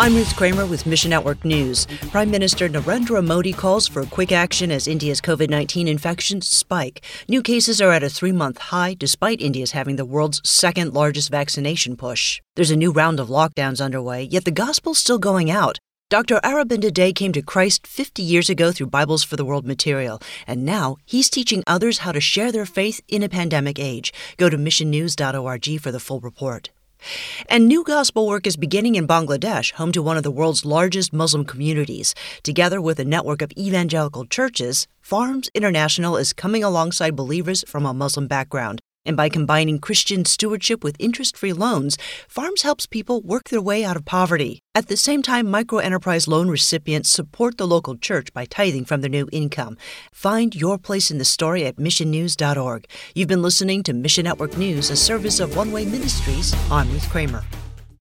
I'm Ruth Kramer with Mission Network News. Prime Minister Narendra Modi calls for quick action as India's COVID 19 infections spike. New cases are at a three month high, despite India's having the world's second largest vaccination push. There's a new round of lockdowns underway, yet the gospel's still going out. Dr. Aurobindo Dey came to Christ 50 years ago through Bibles for the World material, and now he's teaching others how to share their faith in a pandemic age. Go to missionnews.org for the full report. And new gospel work is beginning in Bangladesh, home to one of the world's largest Muslim communities. Together with a network of evangelical churches, Farms International is coming alongside believers from a Muslim background. And by combining Christian stewardship with interest free loans, Farms helps people work their way out of poverty. At the same time, microenterprise loan recipients support the local church by tithing from their new income. Find your place in the story at missionnews.org. You've been listening to Mission Network News, a service of One Way Ministries. I'm Ruth Kramer.